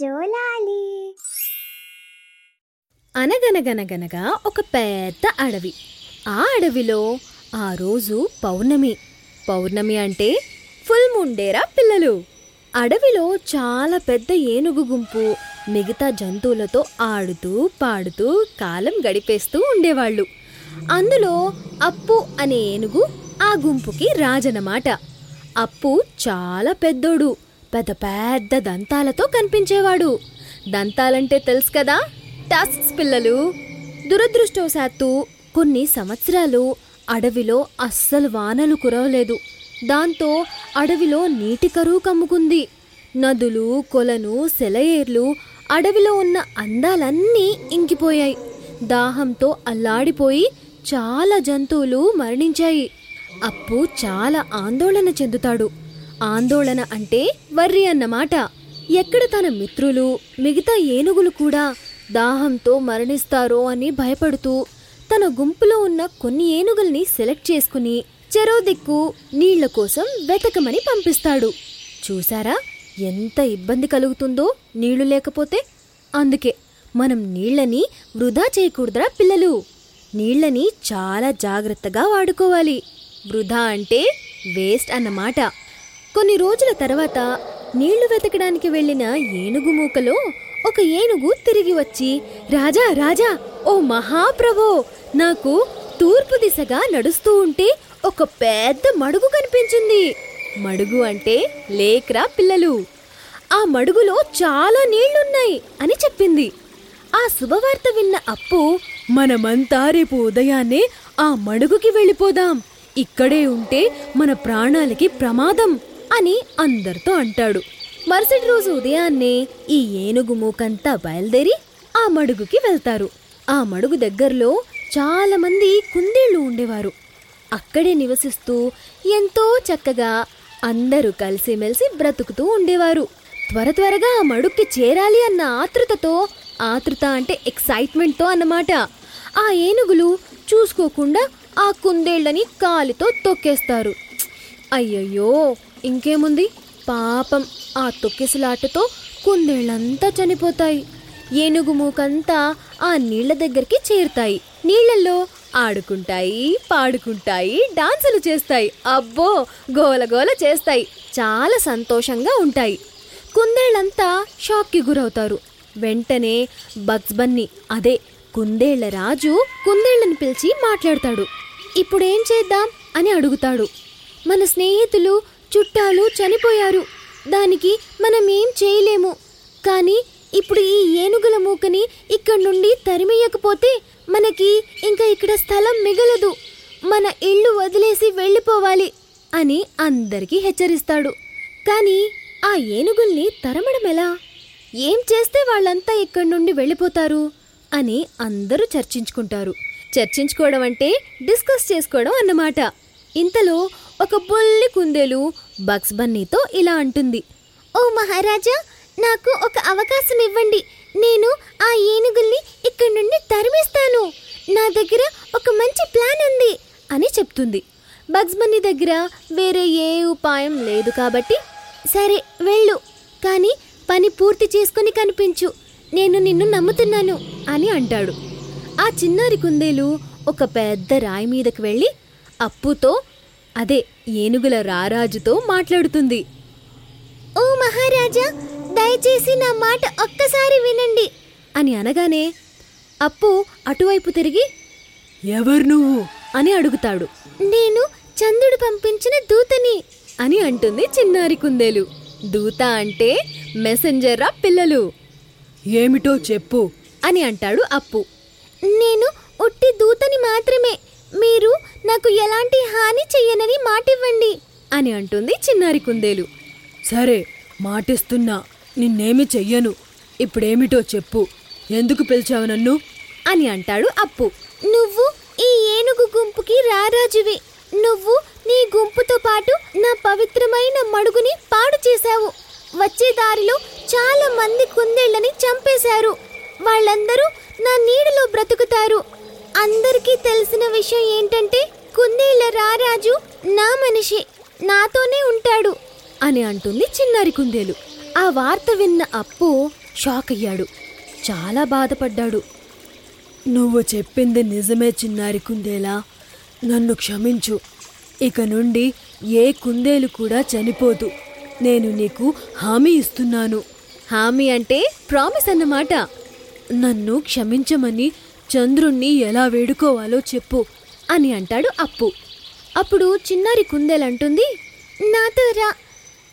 జోలాలి. అనగనగనగనగా ఒక పెద్ద అడవి. ఆ అడవిలో ఆ రోజు పౌర్ణమి. పౌర్ణమి అంటే ఫుల్ ముండేరా పిల్లలు. అడవిలో చాలా పెద్ద ఏనుగు గుంపు మిగతా జంతువులతో ఆడుతూ పాడుతూ కాలం గడిపేస్తూ ఉండేవాళ్ళు. అందులో అప్పు అనే ఏనుగు ఆ గుంపుకి రాజనమాట అప్పు చాలా పెద్దోడు. పెద్ద పెద్ద దంతాలతో కనిపించేవాడు. దంతాలంటే తెలుసు కదా టాస్క్స్ పిల్లలు. దురదృష్టవశాత్తు కొన్ని సంవత్సరాలు అడవిలో అస్సలు వానలు కురవలేదు. దాంతో అడవిలో నీటి కరువు కమ్ముకుంది. నదులు కొలను సెలయేర్లు అడవిలో ఉన్న అందాలన్నీ ఇంకిపోయాయి. దాహంతో అల్లాడిపోయి చాలా జంతువులు మరణించాయి. అప్పు చాలా ఆందోళన చెందుతాడు. ఆందోళన అంటే వర్రి అన్నమాట ఎక్కడ తన మిత్రులు మిగతా ఏనుగులు కూడా దాహంతో మరణిస్తారో అని భయపడుతూ తన గుంపులో ఉన్న కొన్ని ఏనుగుల్ని సెలెక్ట్ చేసుకుని చెరో దిక్కు నీళ్ళ కోసం వెతకమని పంపిస్తాడు. చూసారా ఎంత ఇబ్బంది కలుగుతుందో నీళ్ళు లేకపోతే? అందుకే మనం నీళ్ళని వృధా చేయకూడదురా పిల్లలు. నీళ్ళని చాలా జాగ్రత్తగా వాడుకోవాలి. వృధా అంటే వేస్ట్ అన్నమాట కొన్ని రోజుల తర్వాత నీళ్ళు వెతకడానికి వెళ్ళిన ఏనుగు మూకలో ఒక ఏనుగు తిరిగి వచ్చి రాజా రాజా ఓ మహాప్రభో నాకు తూర్పు దిశగా నడుస్తూ ఉంటే ఒక పెద్ద మడుగు కనిపించింది. మడుగు అంటే లేక్రా పిల్లలు? ఆ మడుగులో చాలా నీళ్ళున్నాయి అని చెప్పింది. ఆ శుభవార్త విన్న అప్పు మనమంతా రేపు ఉదయాన్నే ఆ మడుగుకి వెళ్ళిపోదాం. ఇక్కడే ఉంటే మన ప్రాణాలకి ప్రమాదం. అని అందరితో అంటాడు. మరుసటి రోజు ఉదయాన్నే ఈ ఏనుగు మూకంతా బయలుదేరి ఆ మడుగుకి వెళ్తారు. ఆ మడుగు దగ్గరలో చాలామంది కుందేళ్ళు కుందేళ్ళు ఉండేవారు. అక్కడే నివసిస్తూ ఎంతో చక్కగా అందరూ కలిసిమెలిసి బ్రతుకుతూ ఉండేవారు. త్వర త్వరగా ఆ మడుక్కి చేరాలి అన్న ఆతృతతో ఆతృత అంటే ఎక్సైట్మెంట్తో అన్నమాట. ఆ ఏనుగులు చూసుకోకుండా ఆ కుందేళ్ళని కాలితో తొక్కేస్తారు. అయ్యయ్యో! ఇంకేముంది? పాపం ఆ తొక్కిసలాటతో కుందేళ్ళంతా చనిపోతాయి. ఏనుగు మూకంతా ఆ నీళ్ళ దగ్గరికి చేరుతాయి. నీళ్ళలో ఆడుకుంటాయి పాడుకుంటాయి డాన్సులు చేస్తాయి. అబ్బో గోలగోల చేస్తాయి. చాలా సంతోషంగా ఉంటాయి. కుందేళ్ళంతా షాక్కి గురవుతారు. వెంటనే బగ్స్ బన్నీ అదే కుందేళ్ళ రాజు కుందేళ్ళను పిలిచి మాట్లాడతాడు. ఇప్పుడేం చేద్దాం అని అడుగుతాడు. మన స్నేహితులు చుట్టాలు చనిపోయారు. దానికి మనం ఏం చేయలేము. కానీ ఇప్పుడు ఈ ఏనుగుల మూకని ఇక్కడ నుండి తరిమేయకపోతే మనకి ఇంకా ఇక్కడ స్థలం మిగలదు. మన ఇల్లు వదిలేసి వెళ్ళిపోవాలి అని అందరికీ హెచ్చరిస్తాడు. కానీ ఆ ఏనుగుల్ని తరమడం ఎలా? ఏం చేస్తే వాళ్ళంతా ఇక్కడి నుండి వెళ్ళిపోతారు? అని అందరూ చర్చించుకుంటారు. చర్చించుకోవడం అంటే డిస్కస్ చేసుకోవడం అన్నమాట. ఇంతలో ఒక బుల్లి కుందేలు బక్స్ బన్నీతో ఇలా అంటుంది. ఓ మహారాజా నాకు ఒక అవకాశం ఇవ్వండి. నేను ఆ ఏనుగుల్ని ఇక్కడి నుండి తరిమేస్తాను. నా దగ్గర ఒక మంచి ప్లాన్ ఉంది అని చెప్తుంది. బగ్స్ బన్నీ దగ్గర వేరే ఏ ఉపాయం లేదు కాబట్టి సరే వెళ్ళు. కానీ పని పూర్తి చేసుకుని కనిపించు. నేను నిన్ను నమ్ముతున్నాను అని అంటాడు. ఆ చిన్నారి కుందేలు ఒక పెద్ద రాయి మీదకి వెళ్ళి అప్పుతో అదే ఏనుగుల రారాజుతో మాట్లాడుతుంది. ఓ మహారాజా దయచేసి నా మాట ఒక్కసారి వినండి. అని అనగానే అప్పు అటువైపు తిరిగి ఎవరు నువ్వు? అని అడుగుతాడు. నేను చంద్రుడు పంపించిన దూతని. అని అంటుంది చిన్నారి కుందేలు. దూత అంటే మెసెంజర్రా పిల్లలు. ఏమిటో చెప్పు. అని అంటాడు అప్పు. నేను ఉట్టి దూతని మాత్రమే. మీరు నాకు ఎలాంటి హాని చెయ్యనని మాటివ్వండి అని అంటుంది చిన్నారి కుందేలు. సరే మాటిస్తున్నా నిన్నేమి చెయ్యను. ఇప్పుడేమిటో చెప్పు. ఎందుకు పిలిచావు నన్ను? అని అంటాడు అప్పు. నువ్వు ఈ ఏనుగు గుంపుకి రారాజువి. నువ్వు నీ గుంపుతో పాటు నా పవిత్రమైన మడుగుని పాడు చేశావు. వచ్చే దారిలో చాలా మంది కుందేళ్ళని చంపేశారు. వాళ్ళందరూ నా నీడలో బ్రతుకుతారు. అందరికీ తెలిసిన విషయం ఏంటంటే కుందేళ్ళ రారాజు నా మనిషి నాతోనే ఉంటాడు అని అంటుంది చిన్నారి కుందేలు. ఆ వార్త విన్న అప్పు షాక్ అయ్యాడు. చాలా బాధపడ్డాడు. నువ్వు చెప్పింది నిజమే చిన్నారి కుందేలా. నన్ను క్షమించు. ఇక నుండి ఏ కుందేలు కూడా చనిపోదు. నేను నీకు హామీ ఇస్తున్నాను. హామీ అంటే ప్రామిస్ అన్నమాట. నన్ను క్షమించమని చంద్రుణ్ణి ఎలా వేడుకోవాలో చెప్పు అని అంటాడు అప్పు. అప్పుడు చిన్నారి కుందేలంటుంది నాతో రా.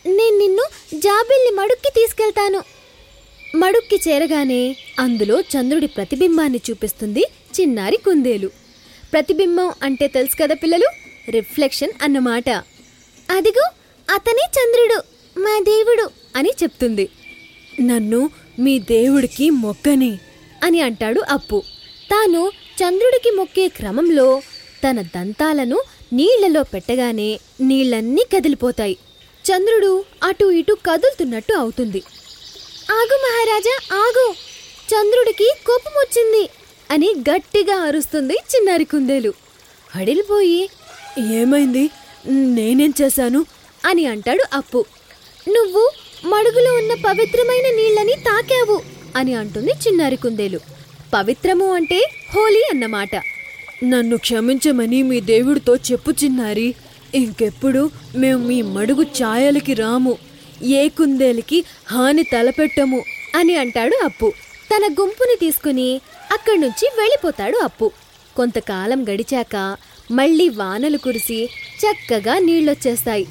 నేను నిన్ను జాబిల్ని మడుక్కి తీసుకెళ్తాను. మడుక్కి చేరగానే అందులో చంద్రుడి ప్రతిబింబాన్ని చూపిస్తుంది చిన్నారి కుందేలు. ప్రతిబింబం అంటే తెలుసు కదా పిల్లలు? రిఫ్లెక్షన్ అన్నమాట. అదిగో అతనే చంద్రుడు మా దేవుడు అని చెప్తుంది. నన్ను మీ దేవుడికి మొక్కని అని అంటాడు అప్పు. తాను చంద్రుడికి మొక్కే క్రమంలో తన దంతాలను నీళ్ళలో పెట్టగానే నీళ్ళన్నీ కదిలిపోతాయి. చంద్రుడు అటు ఇటు కదులుతున్నట్టు అవుతుంది. ఆగు మహారాజా ఆగు! చంద్రుడికి కోపం వచ్చింది అని గట్టిగా అరుస్తుంది చిన్నారి కుందేలు. హడిలిపోయి ఏమైంది? నేనేం చేశాను? అని అంటాడు అప్పు. నువ్వు మడుగులో ఉన్న పవిత్రమైన నీళ్ళని తాకావు అని అంటుంది చిన్నారి కుందేలు. పవిత్రము అంటే హోలీ అన్నమాట. నన్ను క్షమించమని మీ దేవుడితో చెప్పు చిన్నారి. ఇంకెప్పుడు మేము మీ మడుగు ఛాయలకి రాము. ఏ కుందేలకి హాని తలపెట్టము అని అంటాడు అప్పు. తన గుంపుని తీసుకుని అక్కడి నుంచి వెళ్ళిపోతాడు అప్పు. కొంతకాలం గడిచాక మళ్ళీ వానలు కురిసి చక్కగా నీళ్ళొచ్చేస్తాయి.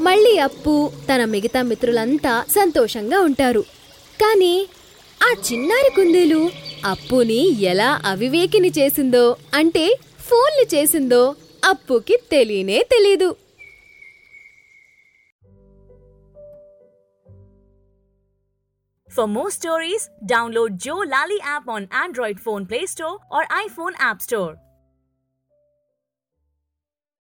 మళ్ళీ అప్పు తన మిగతా మిత్రులంతా సంతోషంగా ఉంటారు. కానీ ఆ చిన్నారి కుందేలు అప్పుని ఎలా అవివేకిని చేసిందో అంటే ఫోన్లు చేసిందో అప్పుకి తెలియనే తెలీదు. ఫర్ మోర్ స్టోరీస్ డౌన్లోడ్ జో లాలీ app on android phone play store or iPhone app store